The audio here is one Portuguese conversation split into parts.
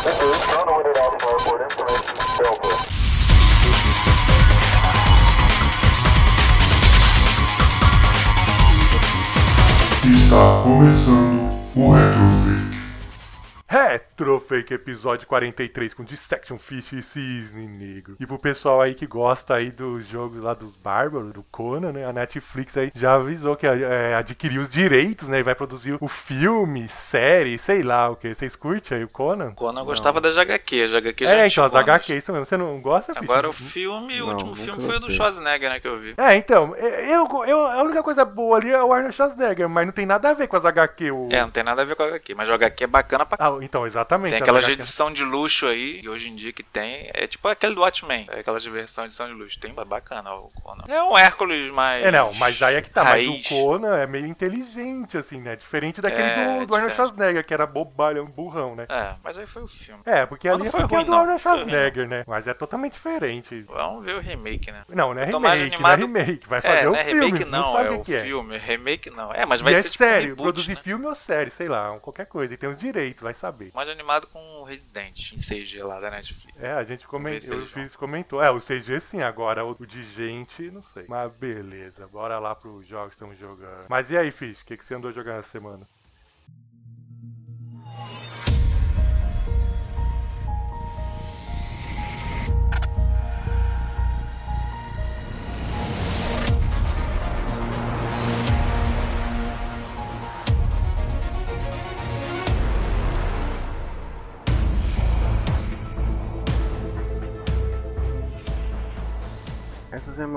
Está começando o Retrofake. Retrofake episódio 43 com Dissection Fish e Cisne Negro. E pro pessoal aí que gosta aí dos jogos lá dos Bárbaros, do Conan, né? A Netflix aí já avisou que é, adquiriu os direitos, né? E vai produzir o filme, série, sei lá o que. Vocês curtem aí o Conan? Conan gostava das HQ, as HQ já É, então, as. HQ, isso mesmo. Você não gosta, Fish? Agora o filme, o Não, último nunca filme foi o do. Schwarzenegger, né, que eu vi. É, então, eu, eu, a única coisa boa ali é o Arnold Schwarzenegger, mas não tem nada a ver com as HQ. O... É, não tem nada a ver com a HQ, mas o HQ é bacana pra Ah, então, exatamente. Tem as aquelas edição de luxo aí, e hoje em dia que tem, é tipo aquele do Watchmen, é aquela versão edição de luxo. Tem é bacana o Conan. É um Hércules mais. É, não, mas aí é que tá. Mas raiz. o Conan é meio inteligente, assim, né? Diferente daquele É, do, do Arnold. Schwarzenegger, que era bobalhão, burrão, né? É, mas aí foi o filme. É, porque Mas ali não é foi é ruim, do não. Arnold Schwarzenegger, né? Mas é totalmente diferente. Vamos ver o remake, né? Não, não é remake, não é animado- remake. Vai fazer É, o não é filme, remake não, sabe é o que é. filme. Remake não. É, mas E vai é ser tipo um sério, reboot, produzir né? filme ou série, sei lá, qualquer coisa. E tem os direitos, vai saber. Mais animado com o Resident em CG lá da Netflix. É, a gente comentou, eu vão. fiz, comentou. É, o CG sim, agora o de gente, não sei. Mas beleza, bora lá pros jogos que estamos jogando. Mas e aí, Fish, o que, que você andou jogando essa semana?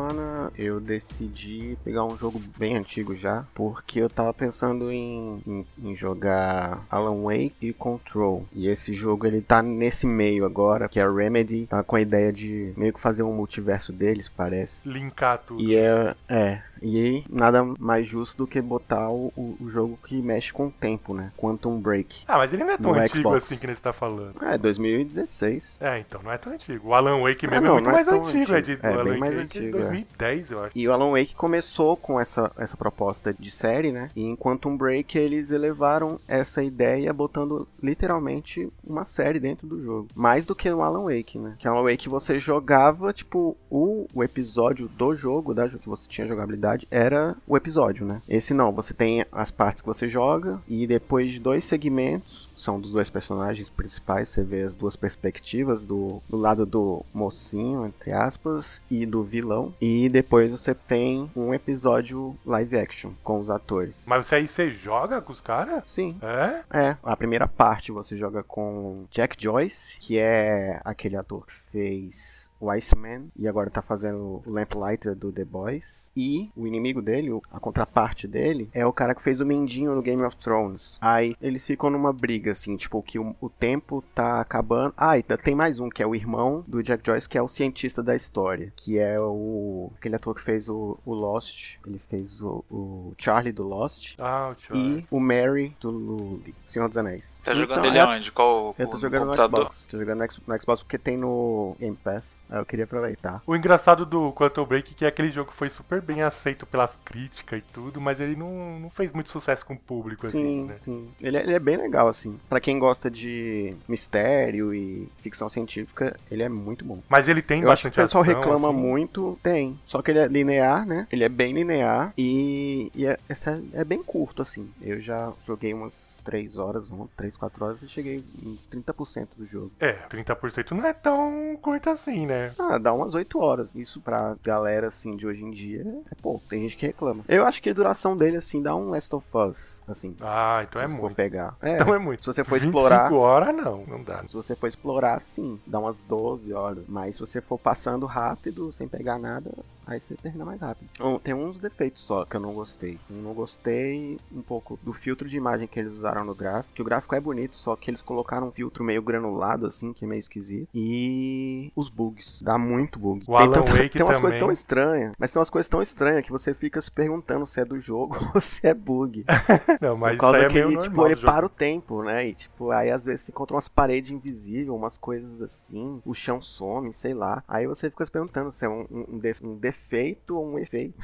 Semana eu decidi pegar um jogo bem antigo já, porque eu tava pensando em, em- em jogar Alan Wake e Control. E esse jogo ele tá nesse meio agora, que a Remedy tá com a ideia de meio que fazer um multiverso deles, parece. Linkar tudo. E é, é, e aí nada mais justo do que botar o, o- jogo que mexe com o tempo, né? Quantum Break. Ah, mas ele não é tão antigo Xbox. assim que nem você tá falando. É, 2016. É, então, não é tão antigo. O Alan Wake Ah, mesmo não, é muito não é mais tão antigo. É, de, antigo. É, Alan bem Wake mais é de antigo, é. 2010, eu acho. E o Alan Wake começou com essa, essa proposta de série, né? E em Quantum Break eles elevaram essa ideia botando literalmente uma série dentro do jogo. Mais do que no Alan Wake, né? Que Alan Wake você jogava, tipo, o, o episódio do jogo, da, que você tinha jogabilidade, era o episódio, né? Esse não, você tem as partes que você joga e depois de dois segmentos são dos dois personagens principais, você vê as duas perspectivas do, do lado do mocinho, entre aspas, e do vilão. E depois você tem um episódio live action com os atores. Mas você aí você joga com os caras? Sim. É? É, a primeira parte você joga com Jack Joyce, que é aquele ator fez o Iceman e agora tá fazendo o Lamplighter do The Boys. E o inimigo dele, o- a contraparte dele, é o cara que fez o Mendinho no Game of Thrones. Aí eles ficam numa briga, assim, tipo, que o, o tempo tá acabando. Ah, e tá- tem mais um, que é o irmão do Jack Joyce, que é o cientista da história. Que é o. aquele ator que fez o, o Lost. Ele fez o, o Charlie do Lost. Ah, o tio. E o Mary do Lully, Senhor dos Anéis. Tá jogando Então, ele aonde? Qual Eu tô o jogando no computador? Xbox. Tô jogando no no Xbox porque tem no Game Pass. Aí eu queria aproveitar. O engraçado do Quantum Break é que aquele jogo foi super bem aceito pelas críticas e tudo, mas ele não, não fez muito sucesso com o público, assim, Sim, né? sim. Ele, é- ele é bem legal, assim. Pra quem gosta de mistério e ficção científica, ele é muito bom. Mas ele tem eu acho que o bastante pessoal ação, reclama assim. muito, tem. Só que ele é linear, né? Ele é bem linear e, e é, essa é bem curto, assim. Eu já joguei umas 3 horas, 3, 4 horas e cheguei em 30% do jogo. É, 30% não é tão curto assim, né? Ah, dá umas 8 horas. Isso pra galera, assim, de hoje em dia é pouco. Tem gente que reclama. Eu acho que a duração dele, assim, dá um Last of Us, assim. Ah, então é muito. pegar. É, Então é muito. Se você for 25 explorar... horas, não, não dá. Se você for explorar, sim, dá umas 12 horas. Mas se você for passando rápido, sem pegar nada, aí você termina mais rápido. Um, tem uns defeitos só que eu não gostei. Eu não gostei um pouco do filtro de imagem que eles usaram no gráfico. Que o gráfico é bonito, só que eles colocaram um filtro meio granulado, assim, que é meio esquisito. E os bugs. Dá muito bug. O Alan Wake tem umas também. coisas tão estranhas. Mas tem umas coisas tão estranhas que você fica se perguntando se é do jogo ou se é bug. Não, mas Por causa isso aí que é meio ele, tipo, ele jogo. para o tempo, né? E, tipo, aí às vezes você encontra umas paredes invisíveis, umas coisas assim, o chão some, sei lá. Aí você fica se perguntando se é um, um- um de- um defeito ou um efeito.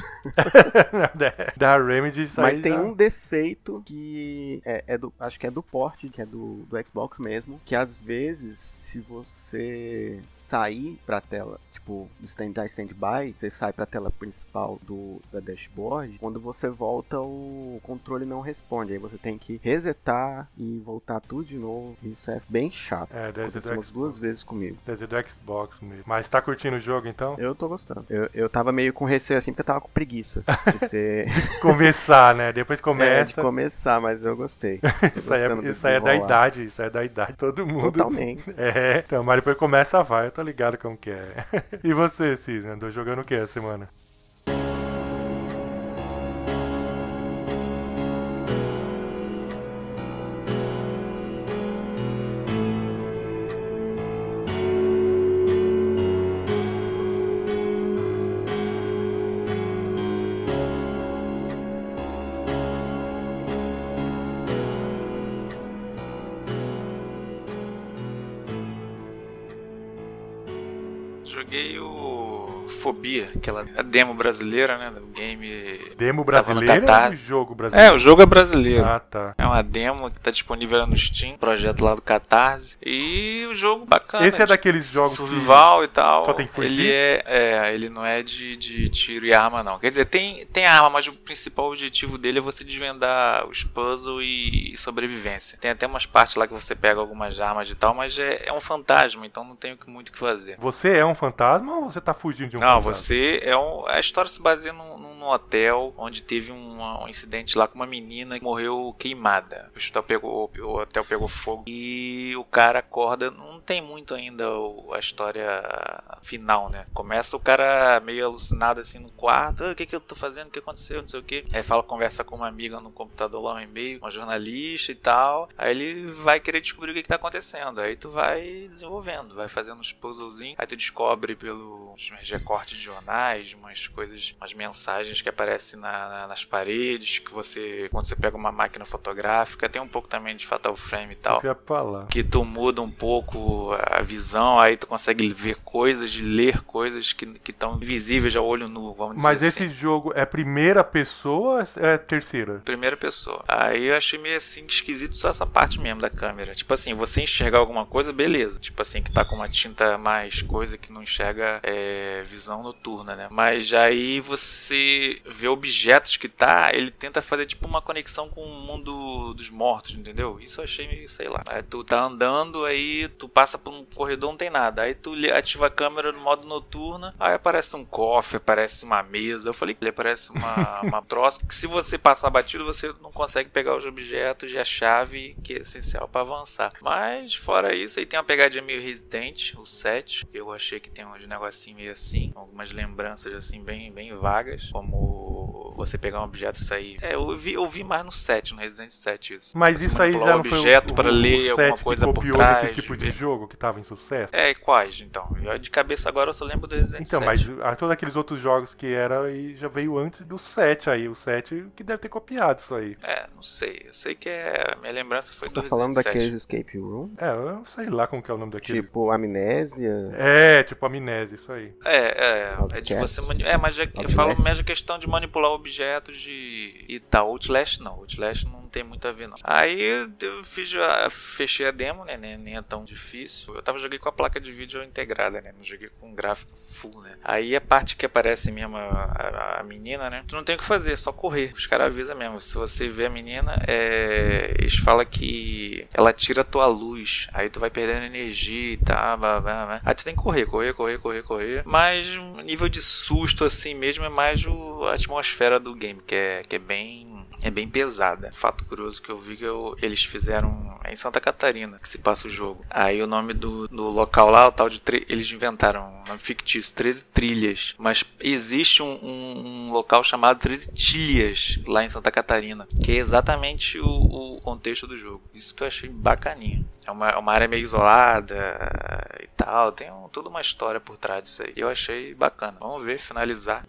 da, da Remedy isso Mas tem já- um defeito que é, é do. Acho que é do porte, que é do, do Xbox mesmo. Que às vezes, se você sair pra tela, tipo, do stand, da stand-by, você sai pra tela principal do, da dashboard, quando você volta, o controle não responde. Aí você tem que resetar e voltar tudo de novo. Isso é bem chato. É, deve Aconteceu umas duas vezes comigo. Deve ser do Xbox mesmo. Mas tá curtindo o jogo então? Eu tô gostando. Eu, eu tava meio com receio assim, porque eu tava com preguiça de ser. Começar, né? Depois É, de começa. começar, mas eu gostei. Isso aí, é, isso aí é da idade, isso aí é da idade. Todo mundo. Totalmente. É, então, mas depois começa, vai, eu tô ligado como que é. E você, Cisne, andou jogando o que essa semana? Aquela a demo brasileira, né? Do game. Demo Catar. ou jogo É, brasileiro? o jogo é brasileiro. Ah, tá. É uma demo que tá disponível no Steam, projeto lá do Catarse. E o jogo bacana. Esse é de daqueles jogos Survival e tal. só tem que fugir? Ele é, é, ele não é de, de tiro e arma, não. Quer dizer, tem, tem arma, mas o principal objetivo dele é você desvendar os puzzles e, sobrevivência. Tem até umas partes lá que você pega algumas armas e tal, mas é, é um fantasma, então não tem muito o que fazer. Você é um fantasma ou você tá fugindo de um Não, fantasma? você é um. A história se baseia num, num hotel onde teve um, um incidente lá com uma menina que morreu queimada. O hotel pegou, o hotel pegou fogo e o cara acorda. Não tem muito ainda o- a história final, né? Começa o cara meio alucinado assim no quarto. "Ah, o que, que eu tô fazendo? O que aconteceu? Não sei o que. Aí fala, conversa com uma amiga no computador lá, um e-mail, uma jornalista e tal. Aí ele vai querer descobrir o que, que tá acontecendo. Aí tu vai desenvolvendo, vai fazendo uns puzzlezinhos. Aí tu descobre pelos recortes de jornais, umas coisas, umas mensagens que aparecem na- na- nas paredes, que você, quando você pega uma máquina fotográfica, tem um pouco também de Fatal Frame e tal. Que tu muda um pouco a visão, aí tu consegue ver coisas, ler coisas que estão invisíveis ao olho nu, vamos dizer Mas assim. esse jogo é primeira pessoa ou é terceira? Primeira pessoa. Aí eu achei meio assim esquisito só essa parte mesmo da câmera. Tipo assim, você enxergar alguma coisa, beleza. Tipo assim, que tá com uma tinta mais coisa que não enxerga é, visão noturna, né? Mas aí você vê objetos que tá, ele tenta fazer tipo uma conexão com o mundo dos mortos, entendeu? Isso eu achei meio, sei lá. Aí tu tá andando, aí tu passa por um corredor, não tem nada. Aí tu ativa a câmera no modo noturna, aí aparece um cofre, aparece uma mesa. Eu falei que ele aparece uma, uma troça que se você passar batido, você não consegue pegar os objetos e a chave que é essencial pra avançar. Mas fora isso, aí tem uma pegadinha meio Resident, o 7. Eu achei que tem uns negocinho meio assim, algumas lembranças assim bem, bem vagas, como você pegar um objeto e sair. É, eu vi, eu vi mais no 7, no Resident 7 isso. Mas Você isso aí já o não foi objeto o, para o, ler o alguma coisa que por copiou trás. desse tipo de ver. jogo que tava em sucesso? É, e quais, então? Eu, de cabeça agora eu só lembro do Resident Então, 7. mas ah, todos aqueles outros jogos que era aí já veio antes do 7 aí. O 7 que deve ter copiado isso aí. É, não sei. Eu sei que é... minha lembrança foi Você do tá falando Resident 7. daqueles escape room? É, eu sei lá como que é o nome daquele. Tipo, amnésia. É, tipo amnésia, isso aí. É, é, é de você mani- É, mas já, eu falo mesmo a questão de manipular objetos de. E tal. Outlast não. Outlast não tem muito a ver, não. Aí eu fiz a, fechei a demo, né? Nem, nem é tão difícil. Eu tava joguei com a placa de vídeo integrada, né? Não joguei com gráfico full, né? Aí a parte que aparece mesmo a, a- a menina, né? Tu não tem o que fazer, é só correr. Os caras avisam mesmo. Se você vê a menina, é, eles falam que ela tira a tua luz. Aí tu vai perdendo energia e tal. blá, blá, blá. Aí tu tem que correr, correr, correr, correr, correr. Mas nível de susto assim mesmo é mais o, a atmosfera do game, que é, que é bem é bem pesada. Fato curioso que eu vi que eu- eles fizeram é em Santa Catarina que se passa o jogo. Aí o nome do, do local lá, o tal de eles inventaram um nome fictício, 13 trilhas. Mas existe um, um- um local chamado 13 tilhas lá em Santa Catarina, que é exatamente o, o contexto do jogo. Isso que eu achei bacaninha. É uma, é uma área meio isolada e tal. Tem um- toda uma história por trás disso aí. Eu achei bacana. Vamos ver, finalizar.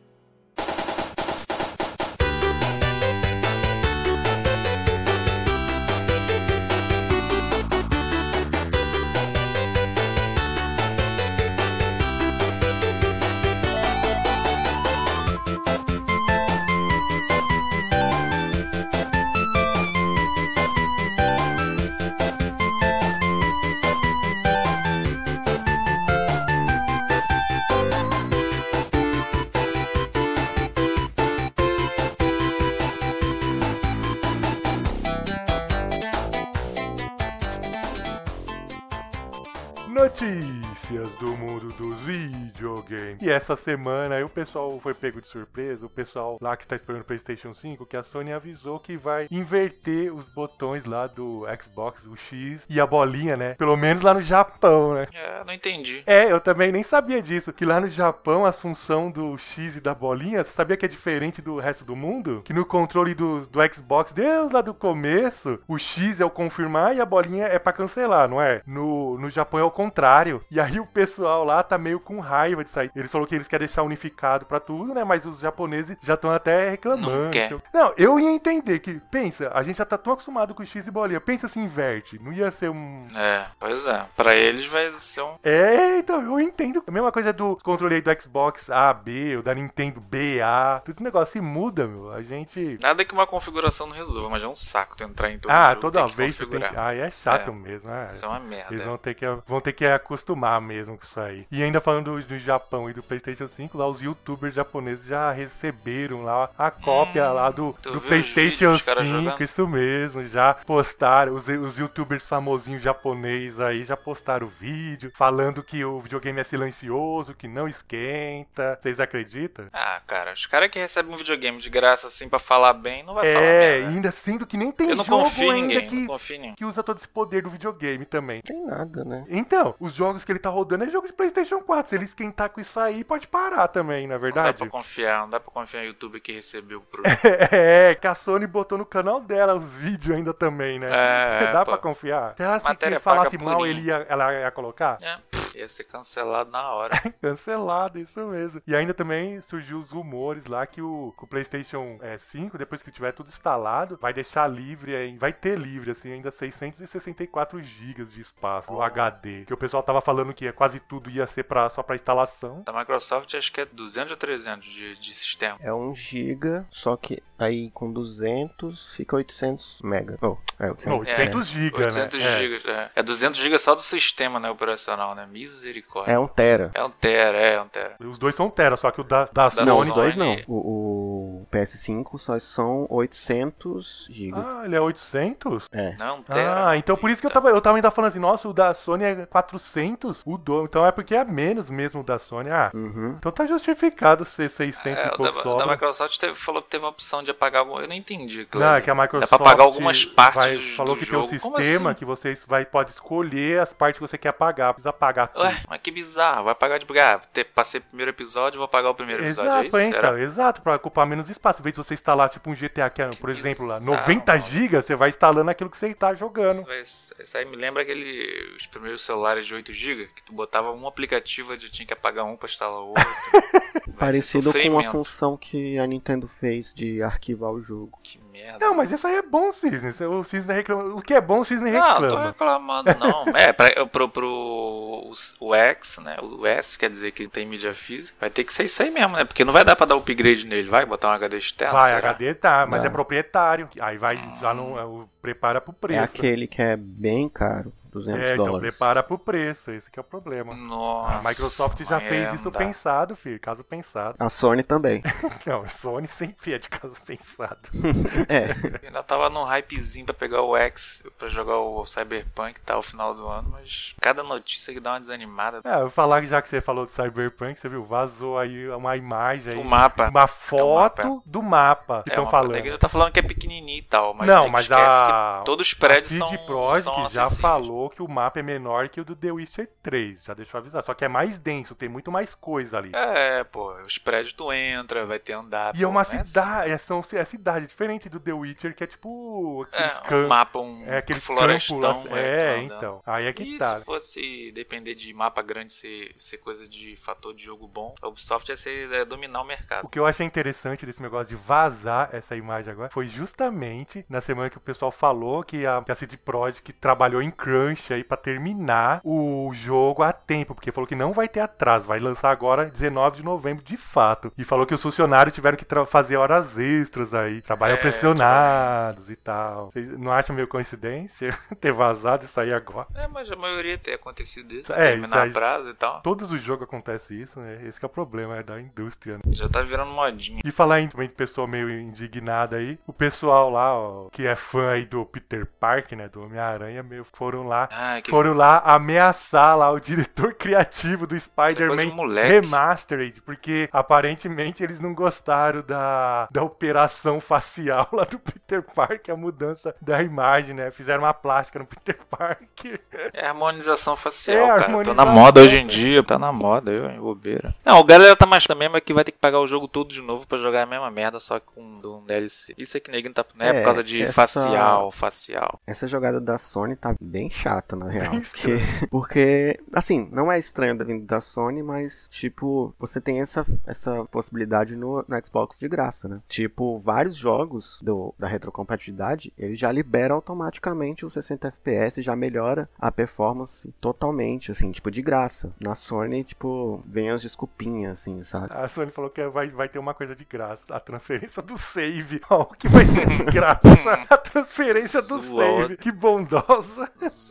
Essa semana aí o pessoal foi pego de surpresa, o pessoal lá que tá esperando o PlayStation 5, que a Sony avisou que vai inverter os botões lá do Xbox, o X e a bolinha, né? Pelo menos lá no Japão, né? É, não entendi. É, eu também nem sabia disso. Que lá no Japão a função do X e da bolinha, você sabia que é diferente do resto do mundo? Que no controle do, do Xbox, desde lá do começo, o X é o confirmar e a bolinha é pra cancelar, não é? No, no Japão é o contrário. E aí o pessoal lá tá meio com raiva de sair. Eles falaram que eles querem deixar unificado pra tudo, né? Mas os japoneses já estão até reclamando. Não quer. Não, eu ia entender que, pensa, a gente já tá tão acostumado com X e bolinha. Pensa se inverte. Não ia ser um. É, pois é. Pra eles vai ser um. É, então, eu entendo. A mesma coisa do controle aí do Xbox A, B, ou da Nintendo B, A. Tudo esse negócio se muda, meu. A gente. Nada que uma configuração não resolva, mas é um saco tu entrar em todo ah, jogo, toda vez você tem que. Ah, é chato É. mesmo, né? Isso é uma merda. Eles vão ter, que, vão ter que acostumar mesmo com isso aí. E ainda falando do, do Japão e do PlayStation 5, lá os youtubers japoneses já receberam lá a cópia Hum, lá do, do PlayStation vídeos dos caras 5, jogando? isso mesmo. Já postaram, os, os youtubers famosinhos japoneses aí já postaram o vídeo falando que o videogame é silencioso, que não esquenta. Vocês acreditam? Ah, cara, os caras que recebem um videogame de graça assim pra falar bem, não vai falar É, merda. ainda sendo que nem tem Eu não jogo confio ainda ninguém, que, não confio que usa todo esse poder do videogame também. Tem nada, né? Então, os jogos que ele tá rodando é jogo de PlayStation 4. Se ele esquentar com isso aí, pode parar também, na Não dá verdade. pra confiar, não dá pra confiar no YouTube que recebeu pro. é, que a Sony botou no canal dela os vídeos ainda também, né? É, dá pô. pra confiar? Será se Matéria ele falasse mal, ele ia, ela ia colocar? É, ia ser cancelado na hora. Cancelado, isso mesmo. E ainda também surgiu os rumores lá que o, que o PlayStation é, 5, depois que tiver tudo instalado, vai deixar livre, aí, vai ter livre, assim, ainda 664 GB de espaço no Oh. HD. Que o pessoal tava falando que quase tudo ia ser pra, só pra instalação. Da Microsoft acho que é 200 ou 300 de, de sistema. É 1 GB, só que aí com 200 fica 800 mega. Oh, é 800. Não, 800 GB, 800 né? É. GB, é. É 200 GB só do sistema, né, operacional, né? Misericórdia. É 1 tera. É um tera, é um tera. Os dois são Tera, só que o da, da, Da Não, Sony. os dois não. O, o PS5 só são 800 GB. Ah, ele é 800? É. Não, um tera. Ah, então por isso que eu tava, eu tava ainda falando assim, nossa, o da Sony é 400, o do, então é porque é menos mesmo o da Sony. Ah, Uhum. então tá justificado ser 600 É, e o pouco da, só. da Microsoft teve- falou que teve a opção de apagar. Eu não entendi. Não, é que a Microsoft Dá pra apagar algumas partes vai, do- falou do que jogo. tem um sistema assim? que você vai, pode escolher as partes que você quer apagar, precisa apagar Ué, mas que bizarro. Vai apagar de brigar. Ah, passei o primeiro episódio, vou apagar o primeiro episódio. Exato, é isso? Será? exato, pra ocupar menos espaço. Em vez de você instalar tipo um GTA que é, Que por exemplo, lá, bizarro, 90 mano. GB, você vai instalando aquilo que você tá jogando. Isso, vai- isso aí me lembra aquele. Os primeiros celulares de 8GB, que tu botava um aplicativo e tinha que apagar um pra instalar o outro. Parecido com a função que a Nintendo fez de arquivar o jogo. Que merda. Não, mas isso aí é bom, Cisne. O Cisne reclama. O que é bom, o Cisne Não, tô reclama. reclamando, não. É, pra, pro, pro o, o X, né? O S quer dizer que tem mídia física. Vai ter que ser isso aí mesmo, né? Porque não vai dar pra dar upgrade nele. Vai botar um HD externo? Vai, será? HD tá, mas Não. é proprietário. Aí vai, já não. é o- prepara pro É preço. aquele que é bem caro, 200 É, então dólares. prepara pro preço, esse que é o problema. Nossa. A Microsoft já mas fez é, isso pensado, filho, caso pensado. A Sony também. Não, Sony sempre é de caso pensado. é. Eu ainda tava num hypezinho pra pegar o X, pra jogar o Cyberpunk tá o final do ano, mas cada notícia que dá uma desanimada. É, eu vou falar que já que você falou de Cyberpunk, você viu, vazou aí uma imagem aí. O mapa. Uma foto É um mapa. do mapa que É, estão uma falando. que tá falando que é pequenininho e tal, mas não, mas esquece a, que todos os a prédios são, Projekt são já acessíveis. Falou que o mapa é menor que o do The Witcher 3, já deixou avisar. Só que é mais denso, tem muito mais coisa ali. É, pô, os prédios tu entra, vai ter andar. E é pô, uma não assim. cidade, é, são, é cidade diferente do The Witcher, que é tipo. É, um mapa, um É aquele florestão. campo é, É, andando. então. Aí é que E tá. se fosse depender de mapa grande ser, ser coisa de fator de jogo bom, a Ubisoft ia ser, é, dominar o O mercado. que eu achei interessante desse negócio de vazar essa imagem agora foi justamente na semana que o pessoal falou que a, que a CD Projekt trabalhou em crunch aí pra terminar o jogo a tempo, porque falou que não vai ter atraso, vai lançar agora 19 de novembro de fato. E falou que os funcionários tiveram que fazer horas extras aí, trabalham É, pressionados e tal. Vocês não acham meio coincidência ter vazado isso aí agora? É, mas a maioria tem acontecido isso, É, terminar isso aí- a prazo e tal. Todos os jogos acontece isso, né? Esse que é o problema, é da indústria, né? Já tá virando modinha. E falar em também de pessoa meio indignada aí, o pessoal lá, ó, que é fã aí do Peter Parker, né, do Homem-Aranha, meio foram lá lá. Ah, que Foram lá ameaçar lá o diretor criativo do de Spider-Man. Remastered, porque aparentemente eles não gostaram da, da operação facial lá do Peter Parker, a mudança da imagem, né? Fizeram uma plástica no Peter Parker. É harmonização facial, É, cara. harmonização, Tô na moda hoje em cara. dia, tá na moda, eu, hein, bobeira. Não, o galera tá mais também, mas que vai ter que pagar o jogo todo de novo pra jogar a mesma merda, só que com um DLC. Isso é que ninguém tá. Não é, É, por causa de essa- facial, facial. Essa jogada da Sony tá bem chata, na real. Porque, porque, assim, não é estranho da vindo da Sony, mas, tipo, você tem essa, essa possibilidade no, no Xbox de graça, né? Tipo, vários jogos do, da retrocompatibilidade, ele já libera automaticamente os 60 FPS, já melhora a performance totalmente, assim, tipo, de graça. Na Sony, tipo, vem as desculpinhas, assim, sabe? A Sony falou que vai, vai ter uma coisa de graça. A transferência do save. Ó, o que vai ser de graça? A transferência do save. Que bondosa.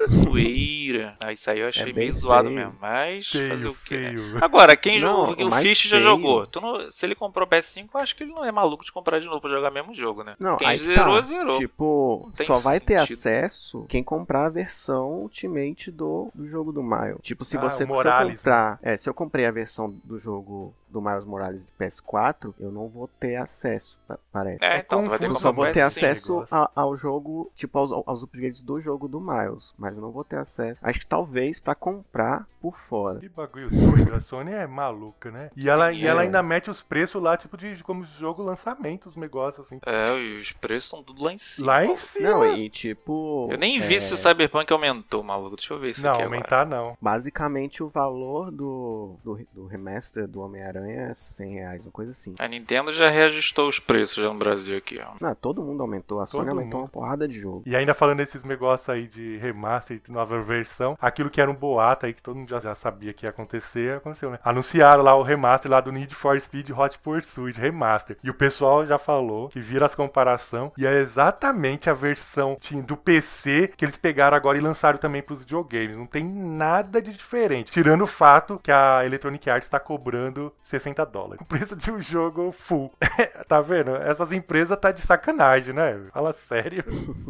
Zoeira. Ah, isso aí eu achei É meio zoado feio. mesmo. Mas fazer Feio, o quê? né? feio. Agora, quem Não, jogou, o Fish já jogou. Tu não- se ele comprou PS5, eu acho que ele não é maluco de comprar de novo pra jogar o mesmo jogo, né? Não, quem zerou, tá. zerou. Tipo, só vai ter sentido. acesso quem comprar a versão Ultimate do, do jogo do Miles. Tipo, se Ah, você se eu Morales, comprar. É, se eu comprei a versão do jogo do Miles Morales de PS4, eu não vou ter acesso, pa- parece. É, então, tu vai ter que Eu só vou ter PS5. acesso a- ao jogo, tipo, aos, aos upgrades do jogo do Miles. Mas eu não vou ter acesso. Acho que talvez pra comprar por fora. Que bagulho doido. A Sony é maluca, né? E ela, e ela É. ainda mete os preços lá, tipo, de como jogo lançamento, os negócios, assim. É, e os preços estão tudo lá em cima. Lá em cima. Não, e tipo. Eu nem vi é, se o Cyberpunk aumentou, maluco. Deixa eu ver isso Não, aqui agora. aumentar não. Basicamente, o valor do, do, do remaster do Homem-Aranha é 100 reais, uma coisa assim. A Nintendo já reajustou os preços já no Brasil aqui, ó. Não, todo mundo aumentou. A Sony Todo aumentou mundo. uma porrada de jogo. E ainda falando desses negócios aí de remaster, de nova versão, aquilo que era um boato aí que todo mundo já, já sabia que ia acontecer, aconteceu, né? Anunciaram lá o remaster lá do Need for Speed Hot Pursuit Remaster. E o pessoal já falou que vira as comparação e é exatamente a versão do PC que eles pegaram agora e lançaram também pros videogames. Não tem nada de diferente. Tirando o fato que a Electronic Arts está cobrando 60 dólares. O preço de um jogo full. tá vendo? Essas empresas tá de sacanagem, né? Fala sério.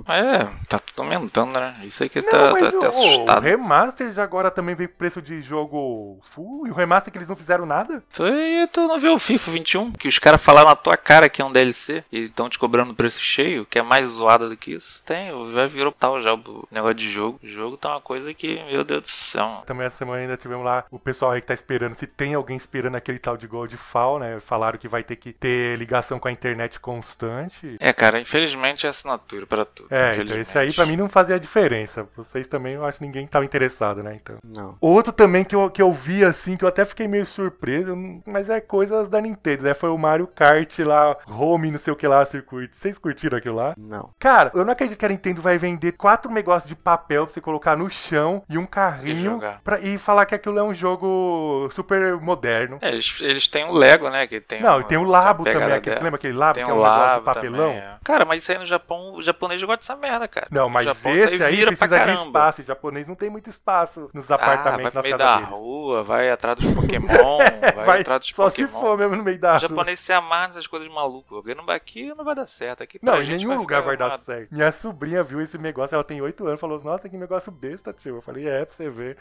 É, tá tudo aumentando, né? Isso aí que Não, tá, mas tá até o- o assustado. remaster já agora também veio com preço de jogo full e o remaster que eles não fizeram nada? E tu não viu o FIFA 21? Que os caras falaram na tua cara que é um DLC e estão te cobrando preço cheio, que é mais zoada do que isso. Tem, já virou tal já o negócio de jogo. O jogo tá uma coisa que, meu Deus do céu. Também essa semana ainda tivemos lá o pessoal aí que tá esperando, se tem alguém esperando aquele tal de Goldfall, né? Falaram que vai ter que ter ligação com a internet constante. É, cara, infelizmente é assinatura pra tudo. É, então esse aí pra mim não fazia diferença. Vocês também, eu acho que ninguém tava interessado, né? Então. Não. Outro também que eu, que eu vi, assim, que eu até fiquei meio surpreso, mas é coisas da Nintendo, né? Foi o Mario Kart lá, home, não sei o que lá, circuito. Vocês curtiram aquilo lá? Não. Cara, eu não acredito que a Nintendo vai vender quatro negócios de papel pra você colocar no chão e um E carrinho jogar. pra, e falar que aquilo é um jogo super moderno. É, eles, eles têm o Lego, né? Que tem não, um- e tem o Labo também. Aquele, você lembra aquele Labo Tem que é o um negócio de Labo papelão? também, é. Cara, mas isso aí no Japão, o japonês gosta dessa merda, cara. Não, mas Japão, esse aí vira pra precisa de caramba. espaço. O japonês não tem muito espaço nos Ah, apartamentos, vai pro meio da deles. rua, vai atrás dos Pokémon, vai, Vai, atrás dos só Pokémon. se for mesmo no meio da O rua. japonês se amarra nessas coisas. Alguém não vai aqui não vai dar certo. Aqui Não, em nenhum lugar ficar vai dar certo. Minha sobrinha viu esse negócio, ela tem 8 anos, falou, nossa, que negócio besta, tio. Eu falei, é, pra você ver.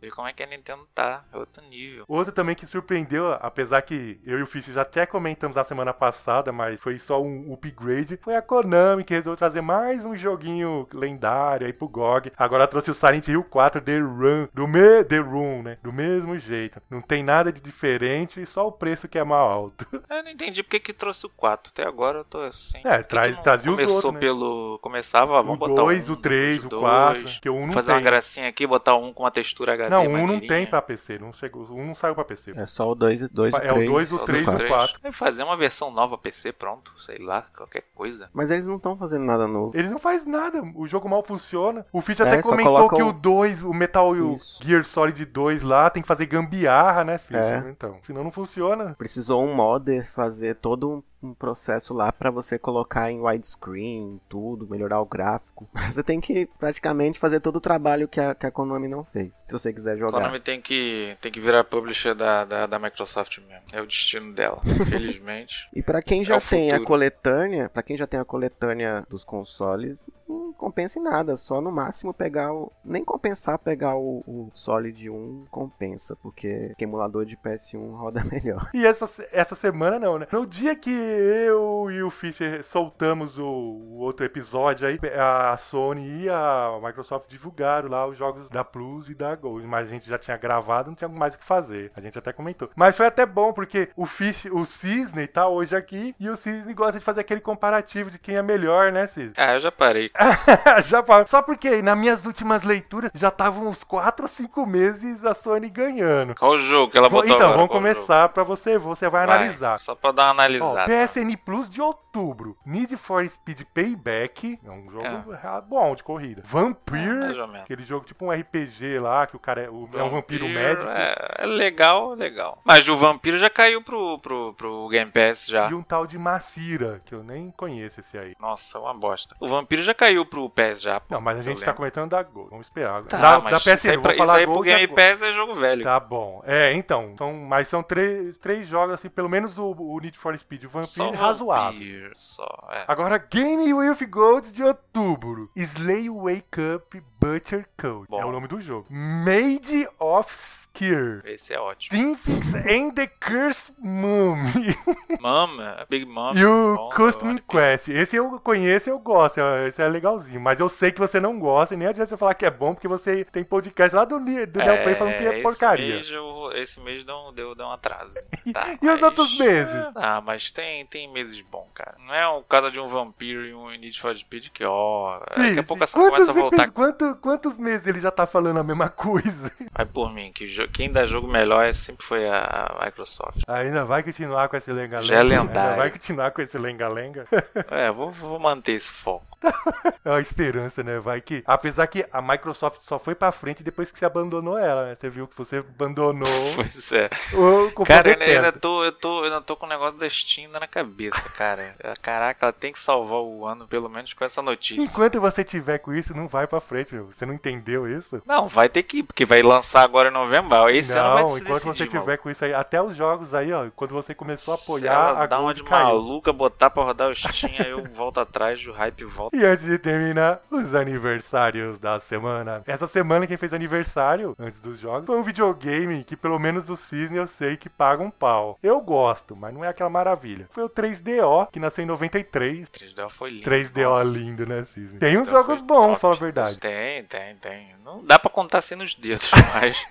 Ver como é que a Nintendo tá. É outro nível. Outro também que surpreendeu, apesar que eu e o Fish já até comentamos na semana passada, mas foi só um upgrade, foi a Konami que resolveu trazer mais um joguinho lendário aí pro GOG. Agora trouxe o Silent Hill 4 The Run, do me The Room, né? Do mesmo jeito. Não tem nada de diferente, só o preço que é mal alto. Eu não entendi porque que trouxe o 4. Até agora eu tô assim. É, traz- trazia os Começou outros, né? pelo. Começava, vamos o botar 2, um, o 3, o dois, 4, que o 1 não Fazer uma tem. gracinha aqui, botar um com uma textura HD. Não, o 1 não tem pra PC, não chegou, o 1 não saiu pra PC. É só o 2 dois, e É o 3. dois, o Só três do e o três. quatro. Vai fazer uma versão nova PC, pronto. Sei lá, qualquer coisa. Mas eles não estão fazendo nada novo. Ele não faz nada, o jogo mal funciona. O Fish É, até comentou que o- o 2, o Metal Isso. Gear Solid 2 lá, tem que fazer gambiarra, né, Fish? É. Então, senão não funciona. Precisou um modder fazer todo um, um processo lá pra você colocar em widescreen, tudo, melhorar o gráfico. Você tem que praticamente fazer todo o trabalho que a, que a Konami não fez. Se você quiser A jogar. Konami tem que, tem que virar publisher da, da, da Microsoft mesmo. É o destino dela, infelizmente. E pra quem É já o tem a futuro. coletânea, para quem já tem a coletânea dos consoles, hum, compensa em nada, só no máximo pegar o. Nem compensar pegar o, o Solid 1 compensa, porque o emulador de PS1 roda melhor. E essa, essa semana não, né? No dia que eu e o Fischer soltamos o, o outro episódio aí, a Sony e a Microsoft divulgaram lá os jogos da Plus e da Gold, mas a gente já tinha gravado, não tinha mais o que fazer. A gente até comentou. Mas foi até bom, porque o Fischer, o Cisne tá hoje aqui e o Cisne gosta de fazer aquele comparativo de quem é melhor, né, Cisne? Ah, eu já parei. já fa- Só porque nas minhas últimas leituras já estavam uns 4 ou 5 meses a Sony ganhando. Qual o jogo que ela botou então, agora? vamos Qual começar pra você, você vai jogo? analisar. Só pra dar uma Ó, analisada. PSN Plus de outubro. Need for Speed Payback. É um jogo ah, bom de corrida. É, Vampire. menos. Aquele jogo tipo um RPG lá, que o cara é, o- é um vampiro médico. É, é legal, legal. Mas o vampiro já caiu pro, pro, pro Game Pass já. E um tal de Macira, que eu nem conheço esse aí. Nossa, uma bosta. O vampiro já caiu pro PES já. pô. Não, mas a gente tá comentando da Gol. Vamos esperar. Tá, da, mas da PSN, isso aí, vou pra, isso aí pro da Game. Pass é jogo velho. Tá bom. É, então. São, mas são três, três jogos, assim, pelo menos o, o Need for Speed e razoável. Só, é. Agora, Game with Gold de outubro. Slay Wake Up Butcher Code. Bom. É o nome do jogo. Made of Skier. Esse é ótimo. Sinfix and the Curse Mummy. Mama, Big Mama. e o bom, Custom. Quest. Esse eu conheço e eu gosto. é- Esse é legalzinho. Mas eu sei que você não gosta e nem adianta você falar que é bom, porque você tem podcast lá do, do Neo Play falando que é esse porcaria. Mês eu- esse mês deu, deu, deu um atraso. Tá, E os mas- outros meses? Ah, mas tem, tem meses bons, cara. Não é o caso de um vampiro e um Need for Speed que, ó. Daqui a Sim, pouco essa começa a voltar. quanto- quantos meses ele já tá falando a mesma coisa? Vai por mim, que jo- quem dá jogo melhor é, sempre foi a a Microsoft. Ainda vai continuar com esse lenga-lenga? Já é lendário. Ainda vai continuar com esse lenga-lenga? É, vou, vou manter esse foco. É uma esperança, né? Vai que. Apesar que a Microsoft só foi pra frente depois que você abandonou ela, né? Você viu que você abandonou Pois é. o Cara, eu ainda, tô, eu tô, eu ainda tô com o negócio da Steam ainda na cabeça, cara. Caraca, ela tem que salvar o ano, pelo menos com essa notícia. Enquanto você tiver com isso, não vai pra frente, meu. Você não entendeu isso? Não, vai ter que ir, porque vai lançar agora em novembro. Esse ano vai não, se enquanto decidir, você tiver maluco. com isso aí, até os jogos aí, ó, quando você começou a Se apoiar, ela a dá uma de caiu. maluca, botar pra rodar o Steam, aí eu volto atrás, o hype volta. E antes de terminar, os aniversários da semana. Essa semana quem fez aniversário, antes dos jogos, foi um videogame que pelo menos o Cisne eu sei que paga um pau. Eu gosto, mas não é aquela maravilha. Foi o 3DO, que nasceu em 93. 3DO foi lindo. 3DO nossa. lindo, né, Cisne? Tem uns 3DO jogos bons, fala a verdade. Tem, tem, tem. Não dá pra contar assim nos dedos, mas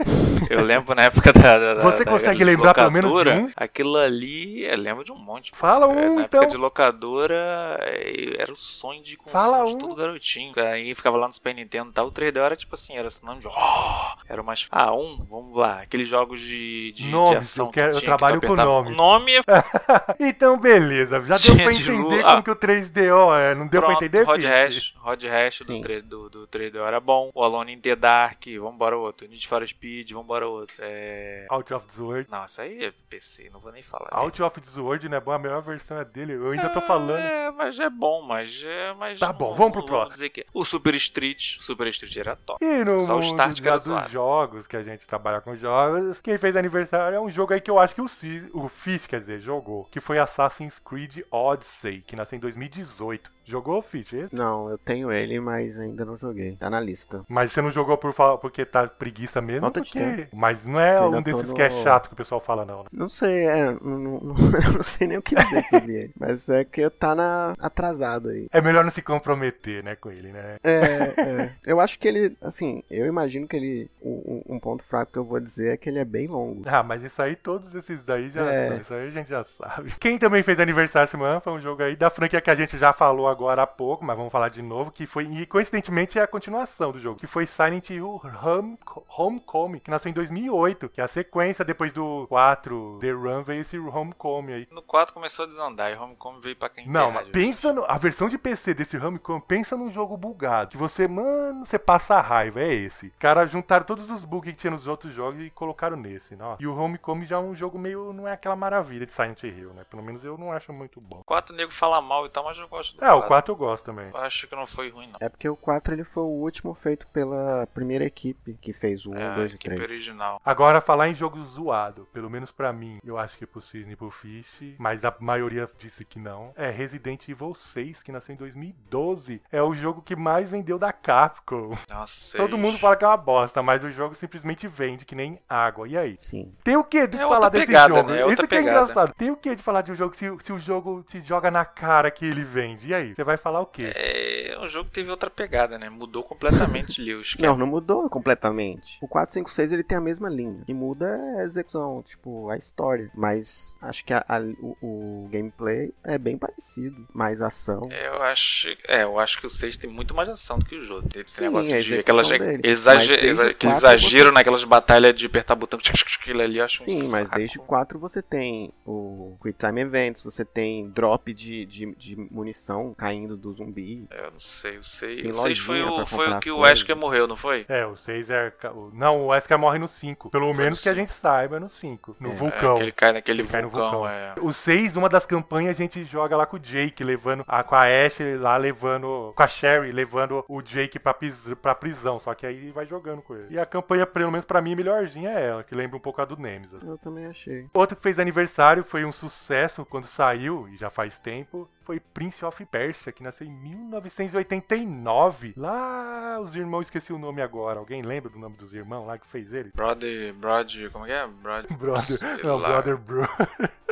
eu lembro na época da. da- da- Você da- consegue lembrar pelo menos de um? Aquilo ali, eu lembro de um monte. Fala um, na então. época de locadora, é, era o sonho de Fala de um. todo garotinho. Aí ficava lá no Super Nintendo e tal. O 3D era tipo assim, era sinônimo de. Oh! Era mais. Ah, um, vamos lá. Aqueles jogos de, de, de Nomes, ação. eu quero- que eu que trabalho tu com nomes. O nome é então, beleza. Já deu Tinha pra de entender como ah. que o 3DO é. Não deu pra Pronto, entender, Rod? Hash, Rod Hash do, Sim. 3, do, do 3D era bom. O Alone in the Dark, vambora outro. Need for Speed, vambora outro. É... Out of the World. Não, isso aí é PC, não vou nem falar. Out of the World não é bom, a melhor versão é dele. Eu ainda tô falando. É, mas é bom, mas é. Mas Tá não- bom, vamos pro próximo. O Super Street, o Super Street era top. E no Só o mundo start era dos jogos, que a gente trabalha com jogos, quem fez aniversário é um jogo aí que eu acho que o, Ci- o Fish, quer dizer, jogou, que foi Assassin's Creed Odyssey, que nasceu em 2018. Jogou, Fish, esse? Não, eu tenho ele, mas ainda não joguei. Tá na lista. Mas você não jogou por, fa- porque tá preguiça mesmo? Falta de porque... Mas não é um desses tô que é no- chato que o pessoal fala, não. né? Não sei, é, não, não- não- eu não sei nem o que dizer sobre ele. Mas é que tá na, atrasado aí. É melhor não se comprometer, né, com ele, né? É, é. Eu acho que ele, assim, eu imagino que ele. Um, um ponto fraco que eu vou dizer é que ele é bem longo. Ah, mas isso aí, todos esses daí já É. isso aí a gente já sabe. Quem também fez aniversário semana foi um jogo aí da franquia que a gente já falou agora há pouco, mas vamos falar de novo, que foi, e coincidentemente é a continuação do jogo, que foi Silent Hill Home, Homecoming, que nasceu em 2008, que é a sequência depois do 4 The Run veio esse Homecoming aí. No 4 começou a desandar e Homecoming veio pra quem Não, mas pensa no, a versão de PC desse Homecoming, pensa num jogo bugado, que você, mano, você passa a raiva, é esse. Os caras juntaram todos os bugs que tinha nos outros jogos e colocaram nesse, né? E o Homecoming já é um jogo meio. não é aquela maravilha de Silent Hill, né? Pelo menos eu não acho muito bom. Quatro nego fala mal e tal, mas eu gosto do É, o. 4 eu gosto também. Eu acho que não foi ruim, não. É porque o 4 ele foi o último feito pela primeira equipe que fez o 1, É, 2 e equipe 3. original. Agora, falar em jogo zoado, pelo menos pra mim, eu acho que pro Cisne e pro Fish, mas a maioria disse que não, é Resident Evil 6, que nasceu em 2012. É o jogo que mais vendeu da Capcom. Nossa, seis. Todo mundo fala que é uma bosta, mas o jogo simplesmente vende que nem água. E aí? Sim. Tem o que de É falar outra desse pegada, jogo? né? É outra Isso que é pegada. engraçado. Tem o que de falar de um jogo se, se o jogo te joga na cara que ele vende? E aí? Você vai falar o quê? É, o jogo teve outra pegada, né? Mudou completamente ali o esquema. Não, não mudou completamente. O 4, 5, 6 ele tem a mesma linha. O que muda é a execução, tipo, a história. Mas acho que a- a- o, o gameplay é bem parecido. Mais ação. É, Eu acho, é, eu acho que o 6 tem muito mais ação do que os outros. Tem esse Sim, negócio a de aquelas, dele. exage- Mas desde exa- o exageram naquelas batalhas de apertar botão, aquilo ali eu acho um Sim, mas saco. desde o 4 você tem o Quick Time Events, você tem drop de, de, de munição caindo do zumbi. Eu não sei, o 6, Tem o 6 foi, o, foi o que o. Wesker morreu, não foi? É, o 6 é. Não, o Wesker morre no 5. Pelo Foi menos no que a gente saiba, é no 5. No É, vulcão. É, que ele cai naquele Ele cai no vulcão, vulcão. é. O 6, uma das campanhas, a gente joga lá com o Jake, levando. A, com a Ashley lá levando. Com a Sherry, levando o Jake pra, pis- pra prisão. Só que aí vai jogando com ele. E a campanha, pelo menos pra mim, melhorzinha é ela, que lembra um pouco a do Nemesis. Eu também achei. Outro que fez aniversário foi um sucesso quando saiu, e já faz tempo, foi Prince of Persia, que nasceu em 1989. Lá, os irmãos, esqueci o nome agora. Alguém lembra do nome dos irmãos lá que fez ele? Brother, Brother, como é que é? Brother, Brother. Não. Brother Bro.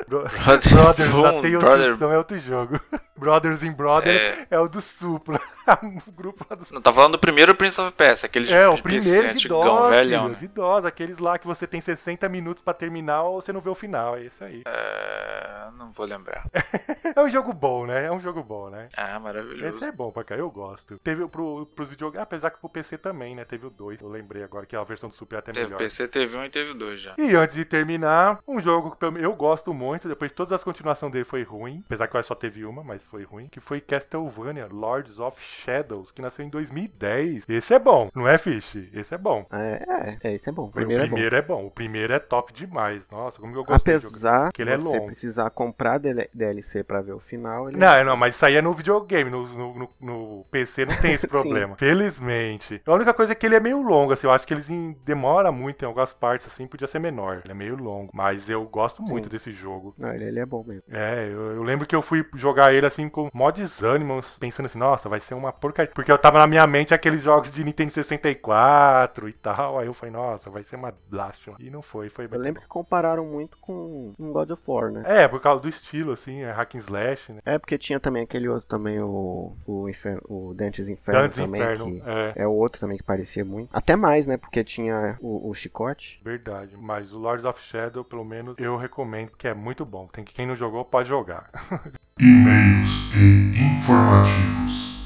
Bro- Brother, Brothers, Boom, Brother- Brother... é outro jogo. Brothers in Brother É. é, o do Supla. o grupo lá do Não, tá falando do primeiro Prince of Persia, aquele É, o primeiro de DOS, velhão, né? de DOS, aqueles lá que você tem 60 minutos pra terminar ou você não vê o final, é isso aí. É, não vou lembrar. É um jogo bom, né? É um jogo bom, né? Ah, maravilhoso. Esse é bom pra cá, eu gosto. Teve pro, pros videogames, apesar que pro PC também, né? Teve o 2, eu lembrei agora que a versão do Super é até Teve melhor. PC, teve um e teve dois já. E antes de terminar, um jogo que eu- gosto muito, depois de todas as continuações dele foi ruim, apesar que eu só teve uma, mas foi ruim, que foi Castlevania Lords of Shadows, que nasceu em 2010. Esse é bom, não é, Fish? Esse é bom. É, é, é, esse é bom. O O primeiro, primeiro é bom. O primeiro é top demais. Nossa, como eu gosto desse jogo. Apesar que de ele é você longo. precisar comprar DL- DLC pra ver o final, ele Não, não, mas isso aí é no videogame, no, no, no- PC não tem esse problema. Felizmente. A única coisa é que ele é meio longo, assim, eu acho que eles em- demora muito em algumas partes, assim, podia ser menor. Ele é meio longo, mas eu gosto muito Sim. desse jogo. Não, ele, ele é bom mesmo. É, eu, eu lembro que eu fui jogar ele assim com mó desânimo, pensando assim, nossa, vai ser uma porcaria. Porque eu tava na minha mente aqueles jogos de Nintendo 64 e tal. Aí eu falei, nossa, vai ser uma blasphemy. E não foi, foi bem. Eu lembro que compararam muito com God of War, né? É, por causa do estilo, assim, é hack and slash, né? É porque tinha também aquele outro também, o, o, Inferno, o Dante's Inferno Dantes também, Inferno. que É, é o outro também que parecia muito. Até mais, né? Porque tinha o, o chicote. verdade. Mas o Lords of Shadow, pelo menos, eu recomendo, que é muito bom. Tem que quem não jogou pode jogar. E-mails e informativos.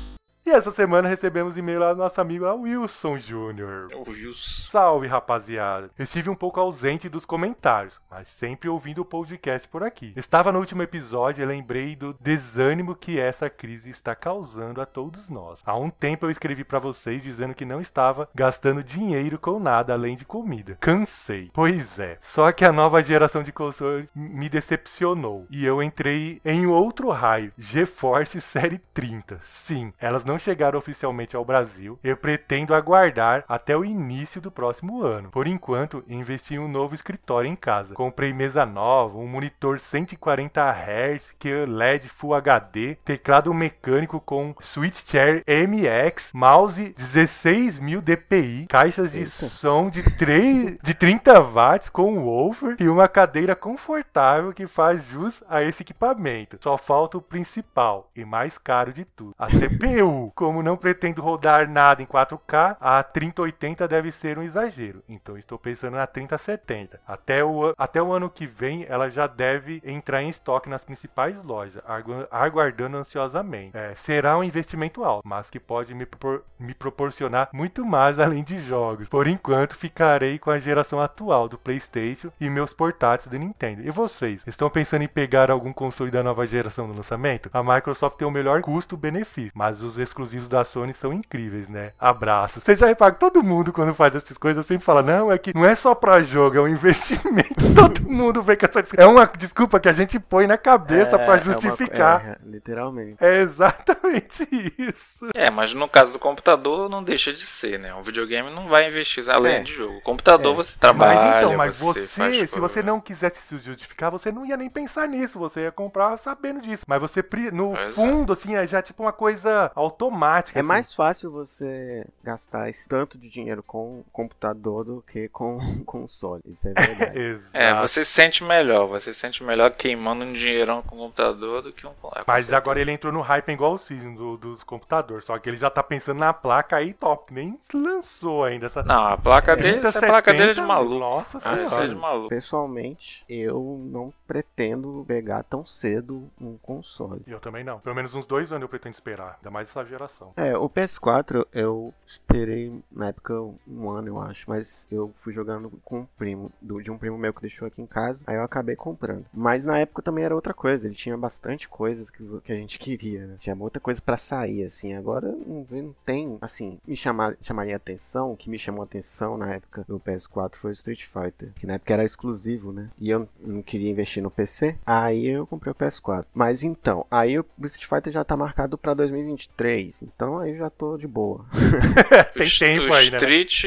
E essa semana recebemos e-mail lá do nosso amigo Wilson Jr. O Wilson. Salve, rapaziada. Estive um pouco ausente dos comentários, mas sempre ouvindo o podcast por aqui. Estava no último episódio e lembrei do desânimo que essa crise está causando a todos nós. Há um tempo eu escrevi para vocês dizendo que não estava gastando dinheiro com nada além de comida. Cansei. Pois é. Só que a nova geração de consoles me decepcionou e eu entrei em outro raio. GeForce Série 30. Sim, elas não chegaram oficialmente ao Brasil. Eu pretendo aguardar até o início do próximo ano. Por enquanto, investi em um novo escritório em casa. Comprei mesa nova, um monitor 140 Hz, que é LED Full HD, teclado mecânico com Switch Chair MX, mouse 16.000 dpi, caixas de Eita. som de, 3, de 30 watts com woofer e uma cadeira confortável que faz jus a esse equipamento. Só falta o principal e mais caro de tudo, a CPU. Como não pretendo rodar nada em 4K, a 3080 deve ser um exagero. Então estou pensando na 3070. Até o, até o ano que vem ela já deve entrar em estoque nas principais lojas, aguardando ansiosamente. É, será um investimento alto, mas que pode me, propor- me proporcionar muito mais além de jogos. Por enquanto, ficarei com a geração atual do PlayStation e meus portáteis do Nintendo. E vocês, estão pensando em pegar algum console da nova geração no lançamento? A Microsoft tem o melhor custo-benefício, mas os exclusivos da Sony são incríveis, né? Abraço. Você já repara que todo mundo, quando faz essas coisas, sempre fala: não, é que não é só pra jogo, é um investimento. todo mundo vê que essa. É uma desculpa que a gente põe na cabeça É, pra é uma- justificar. é, literalmente. É exatamente isso. É, mas no caso do computador não deixa de ser, né? Um videogame não vai investir além É. de jogo. O computador É. você trabalha, mas então, mas você, você, faz se coisa. você não quisesse se justificar, você não ia nem pensar nisso, você ia comprar sabendo disso. Mas você, no Pois é. fundo, assim, é já tipo uma coisa automática. É assim. mais fácil você gastar esse tanto de dinheiro com computador do que com console. Isso é verdade. É, você se sente melhor, você se sente melhor queimando um dinheirão com o computador do que um. é, Mas certeza. agora ele entrou no hype igual o Cisne do, dos computadores. Só que ele já tá pensando na placa aí top. Nem lançou ainda essa. Não, a placa dele, essa 3070, placa dele é de maluco. Nossa Ah, isso é senhora. de maluco. Pessoalmente, eu não pretendo pegar tão cedo um console. Eu também não. Pelo menos uns dois anos eu pretendo esperar. Ainda mais essa geração. É, o PS4 eu esperei na época um ano, eu acho, mas eu fui jogando com um primo, do- de um primo meu que deixou aqui em casa, aí eu acabei comprando. Mas na época também era outra coisa, ele tinha bastante coisas que, que a gente queria, né? Tinha muita coisa pra sair, assim. Agora não, não tem, assim, me chamar, chamaria atenção, o que me chamou atenção na época do PS4 foi o Street Fighter, que na época era exclusivo, né? E eu não queria investir no PC, aí eu comprei o PS4. Mas então, aí o Street Fighter já tá marcado pra 2023, então aí eu já tô de boa. Tem o, tempo o aí, né? Street,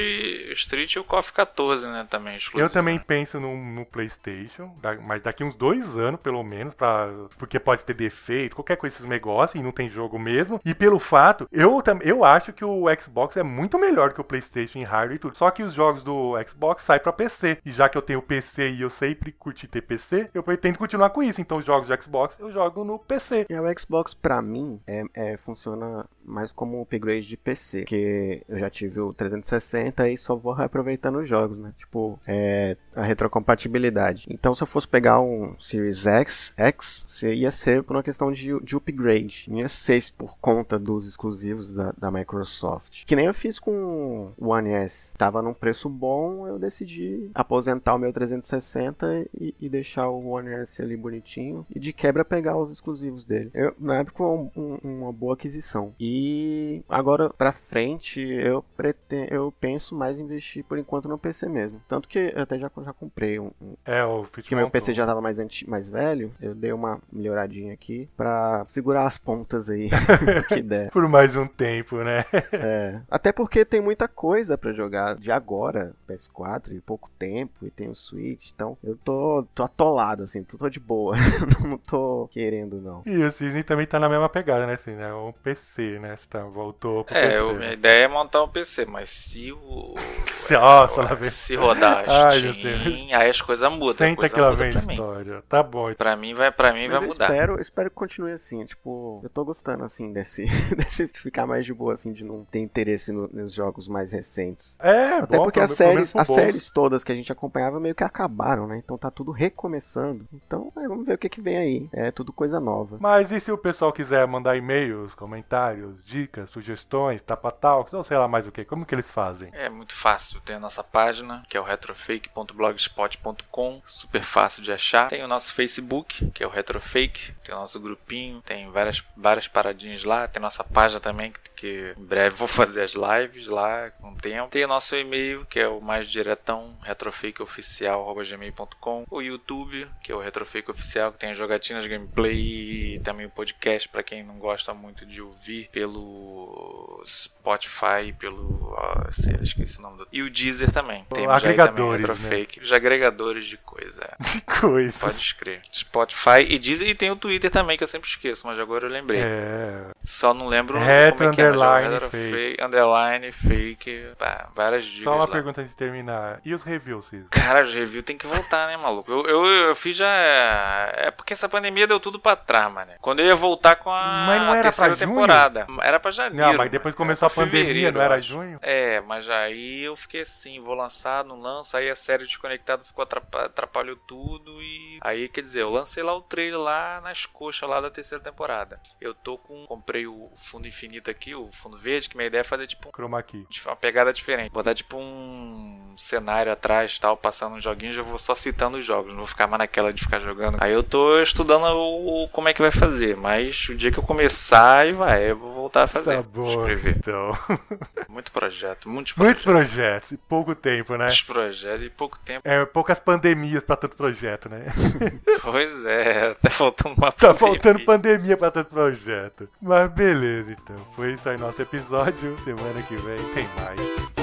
o Street e o KOF 14, né? Também exclusivo. Eu também né? penso no, no PlayStation, mas daqui uns dois anos, pelo menos, pra, porque pode ter defeito, qualquer coisa esses negócios, e não tem jogo mesmo. E pelo fato, eu, eu acho que o Xbox é muito melhor que o PlayStation em hardware e tudo. Só que os jogos do Xbox saem pra PC. E já que eu tenho PC e eu sempre curti ter PC, eu pretendo continuar com isso. Então os jogos de Xbox eu jogo no PC. E o Xbox, pra mim, é, é- funciona mais como um upgrade de PC. Porque eu já tive o 360 e só vou reaproveitando os jogos, né? Tipo, é, a retrocompatibilidade. Então, se eu fosse pegar um Series X, X ia ser por uma questão de, de upgrade. Não ia ser por conta dos exclusivos da, da Microsoft. Que nem eu fiz com o One S. Tava num preço bom, eu decidi aposentar o meu 360 e, e deixar o One S ali bonitinho. E de quebra pegar os exclusivos dele. Eu, na época foi um- um- uma boa aquisição. E agora pra frente eu pretendo, eu penso mais investir por enquanto no PC mesmo. Tanto que eu até já, já comprei um, um É, o porque meu. PC já tava mais, anti, mais velho, eu dei uma melhoradinha aqui pra segurar as pontas aí que der. Por mais um tempo, né? É. Até porque tem muita coisa pra jogar de agora, PS4, e pouco tempo, e tem o Switch, então eu tô, tô atolado, assim, tô, de boa. não tô querendo, não. E o Cisne também tá na mesma pegada, né, Cisne? É um PC, né? Você tá, voltou pro É, PC. eu- minha ideia é montar um PC, mas se o. Nossa, lá vem. se rodar Ai, meu Steam, Deus. aí as coisas mudam. a Senta que lá vem mim. história. Tá bom. Pra mim vai, pra mim Mas vai eu mudar. espero, eu espero que continue assim, tipo, eu tô gostando, assim, desse, desse ficar mais de boa, assim, de não ter interesse no- nos jogos mais recentes. É, Até bom, porque as séries, as séries todas que a gente acompanhava meio que acabaram, né? Então tá tudo recomeçando. Então, é, vamos ver o que que vem aí. É tudo coisa nova. Mas e se o pessoal quiser mandar e-mails, comentários, dicas, sugestões, tapa-talks, ou sei lá mais o que, como que eles fazem? É muito fácil. Tem a nossa página, que é o retrofake.blogspot.com, super fácil de achar. Tem o nosso Facebook, que é o Retrofake, tem o nosso grupinho, tem várias, várias paradinhas lá. Tem nossa página também, que, que em breve vou fazer as lives lá com o tempo. Tem o nosso e-mail, que é o mais diretão, retrofakeoficial.gmail.com. O YouTube, que é o Retrofake Oficial, que tem as jogatinas, gameplay e também o podcast, para quem não gosta muito de ouvir pelo Spotify, pelo. ah, sei, esqueci o nome do. E o Deezer também. Pô, Temos aí também agregadores, né? Retrofake. Os agregadores de coisa. é. Que coisa. Pode escrever. Spotify e Deezer. E tem o Twitter também, que eu sempre esqueço, mas agora eu lembrei. É. Só não lembro Retro como é que é, o underline retro fake. fake. Underline fake. Pá, várias dicas Só uma lá. pergunta antes de terminar. E os reviews, Cisne? Cara, os reviews tem que voltar, né, maluco? Eu, eu, eu fiz já. É porque essa pandemia deu tudo pra trás, mano. Quando eu ia voltar com a Mas não era terceira pra junho? temporada. Era pra janeiro. Não, mas depois mano. começou a Era pandemia, não era junho? É, mas aí eu fiquei assim, vou lançar, não lanço, aí a série Desconectado ficou atrapa- atrapalhou olho tudo e. Aí, quer dizer, eu lancei lá o trailer lá nas coxas lá da terceira temporada. Eu tô com. Comprei o fundo infinito aqui, o fundo verde, que minha ideia é fazer tipo Chroma key. uma pegada diferente. Botar tipo um cenário atrás tal, passando uns joguinhos, eu vou só citando os jogos, não vou ficar mais naquela de ficar jogando. Aí eu tô estudando o, como é que vai fazer, mas o dia que eu começar, vai, eu vou voltar a fazer. Tá bom, Escrever. então. Muito projeto, muitos Muitos projetos. projetos e pouco tempo, né? Muitos projetos e pouco tempo. É, poucas pandemias pra tanto projeto, né? Pois é, tá faltando uma Tá pandemia. faltando pandemia pra tanto projeto. Mas beleza, então. Foi isso aí nosso episódio. Semana que vem tem mais.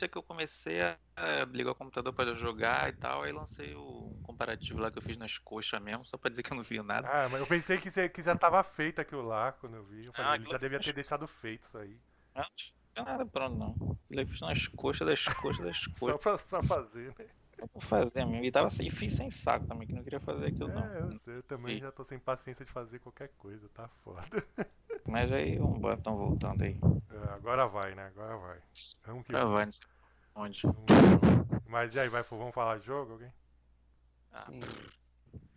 Sexta que eu comecei a ligar o computador para jogar e tal, aí lancei o comparativo lá que eu fiz nas coxas mesmo, só pra dizer que eu não vi nada. Ah, mas eu pensei que, você- que já tava feito aquilo lá quando eu vi. Eu falei, Ah, ele já devia foi- ter deixado feito isso aí. Não tinha nada pronto não. Eu fiz nas coxas das coxas das Só coxas. pra, pra fazer, né? Só pra fazer mesmo. E tava sem, fiz sem saco também, que não queria fazer aquilo não. É, eu, sei, eu também E- já tô sem paciência de fazer qualquer coisa, tá foda. Mas aí vamos embora, tão voltando aí. É, agora vai, né? Agora vai. Vamos que vamos. vai, não sei onde. Vamos. Mas e aí, vai, vamos falar de jogo, alguém? Ah.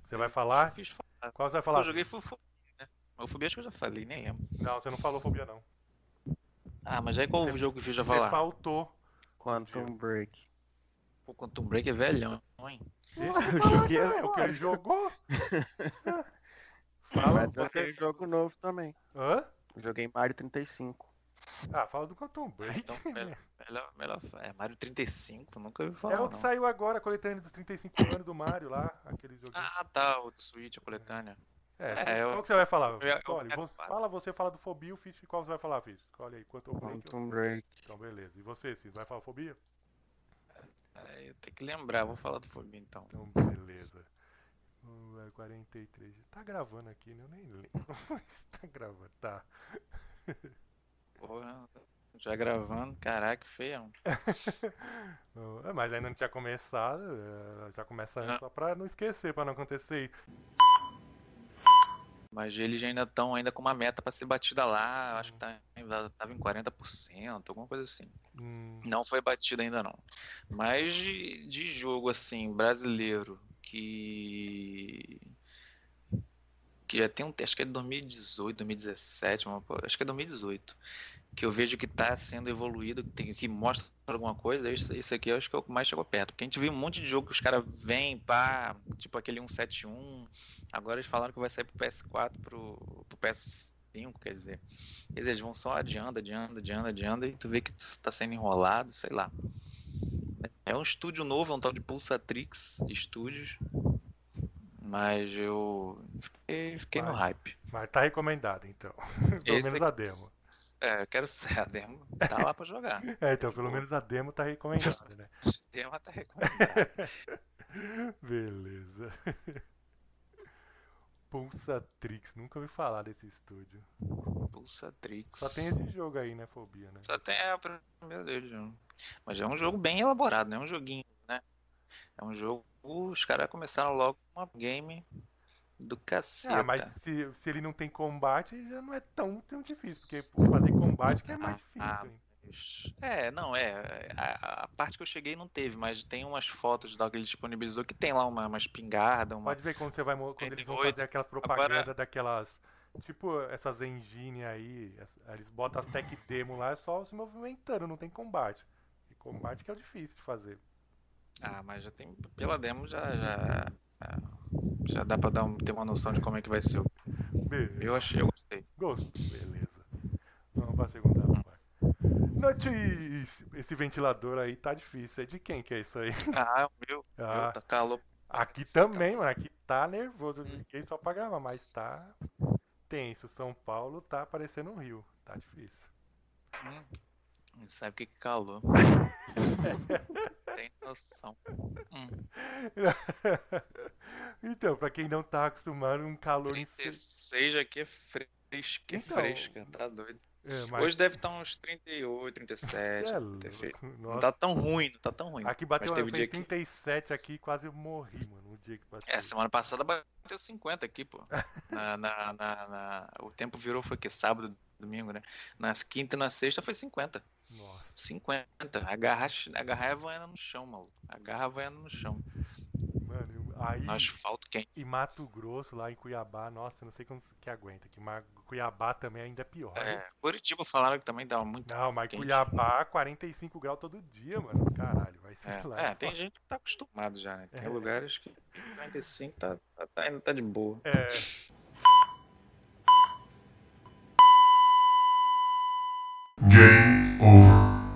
Você vai eu falar? fiz falar. Qual você vai falar? Eu joguei foi o Fobia, né? Mas Fobia acho que eu já falei, nem lembro. Não, você não falou fobia, não. Ah, mas aí qual Você- o jogo que eu já Você falar? faltou. Quantum Break. O Quantum Break é velhão, hein? Eu joguei também, o que ele jogou. Fala, Mas eu tenho jogo novo também. Hã? Joguei Mario 35. Ah, fala do Quantum Break. Então, melhor, melhor, melhor- É Mario 35, nunca ouvi É falar. o que não. saiu agora, a coletânea dos 35 anos do Mario lá, aquele joguinho. Ah, tá, o do Switch, a coletânea. é, é, eu- qual que você vai falar? eu- eu- Escolhe. eu- Você- fala você, fala do Fobia, o Fish, qual você vai falar, Fish? Escolhe aí, Quantum Break. Quantum Break. Então, beleza. E você, Cis, vai falar Fobia? É, eu tenho que lembrar, vou falar do Fobia então. Então, beleza. Hum, é 43. Tá gravando aqui, né? Eu nem lembro. Mas tá gravando, tá. Porra, já gravando, caraca, feião. Não, é, Mas ainda não tinha começado, é, já começa antes Ah. só pra não esquecer, pra não acontecer. Mas eles ainda estão ainda com uma meta pra ser batida lá, acho que tá, em- tava em 40%, alguma coisa assim. Hum, Não foi batida ainda não. Mas de, de jogo assim, brasileiro, que. Que já tem um. Acho que é de 2018, 2017, uma po- acho que é 2018. Que eu vejo que tá sendo evoluído, que, tem, que mostra alguma coisa. Isso, isso aqui eu acho que é o que mais chegou perto. Porque a gente viu um monte de jogo que os caras vêm, pá, tipo aquele 171. Agora eles falaram que vai sair pro PS4, pro, pro PS5, quer dizer. Quer dizer, eles vão só adiando, adiando, adiando, adiando, e tu vê que isso tá sendo enrolado, sei lá. É um estúdio novo, é um tal de Pulsatrix Studios. Mas eu fiquei, fiquei no hype. mas tá recomendado, então. Pelo Esse menos a demo. É, eu quero ser a demo. Tá lá pra jogar. É, então, pelo menos a demo tá recomendada, né? O sistema tá recomendado. Beleza. Pulsatrix, nunca ouvi falar desse estúdio. Pulsatrix. Só tem esse jogo aí, né, Fobia, né? Só tem é, primeiro dele. já. Mas é um jogo bem elaborado, não é um joguinho, né? É um jogo. Os caras começaram logo com uma game do cacete. Ah, mas se, se ele não tem combate, já não é tão, tão difícil, porque fazer combate que é mais difícil, Ah, hein? É, não, é. A, a parte que eu cheguei não teve, mas tem umas fotos lá que ele disponibilizou que tem lá uma, uma espingarda, uma. Pode ver quando você vai quando eles vão 38. fazer aquelas propagandas daquelas. Tipo, essas engine aí, eles botam as tech demo lá, é só se movimentando, não tem combate. E combate que é o difícil de fazer. Ah, mas já tem. Pela demo já. Já, já dá pra dar um- ter uma noção de como é que vai ser. Beleza. Eu achei, eu gostei. Gosto, beleza. Vamos pra segunda parte. Notícia! Esse ventilador aí tá difícil. É de quem que é isso aí? Ah, é o meu. Ah. meu tá calor. Aqui também, mano. Aqui tá nervoso. Eu liguei só pra gravar, mas tá tenso. São Paulo tá parecendo um rio. Tá difícil. Hum, não sabe o que que calor. Tem noção. Hum, então, pra quem não tá acostumado, um calor infe- 36 aqui é fresca, é Então. fresca, tá doido. É, mas Hoje deve estar uns 38, 37. é. Não tá tão ruim, não tá tão ruim. Aqui bateu Mas teve fez dia que. 37 aqui, quase eu morri, mano. No dia que bateu. É, semana passada bateu 50 aqui, pô. Na, na, na- na- O tempo virou, foi que? Sábado, domingo, né? Nas quinta e na sexta foi 50. Nossa. 50. A garra, a garra é voando no chão, maluco. A garra voando no chão. Mano, aí No asfalto quente. em Mato Grosso, lá em Cuiabá, nossa, não sei como que aguenta. Que Cuiabá também ainda é pior. né? É, Curitiba falaram que também dava muito. Não, mas quente. Cuiabá, 45 graus todo dia, mano. Caralho, vai ser É, lá. é, tem gente que tá acostumado já, né? Tem É. lugares que 45 tá, tá, tá- ainda tá de boa. É. Game over.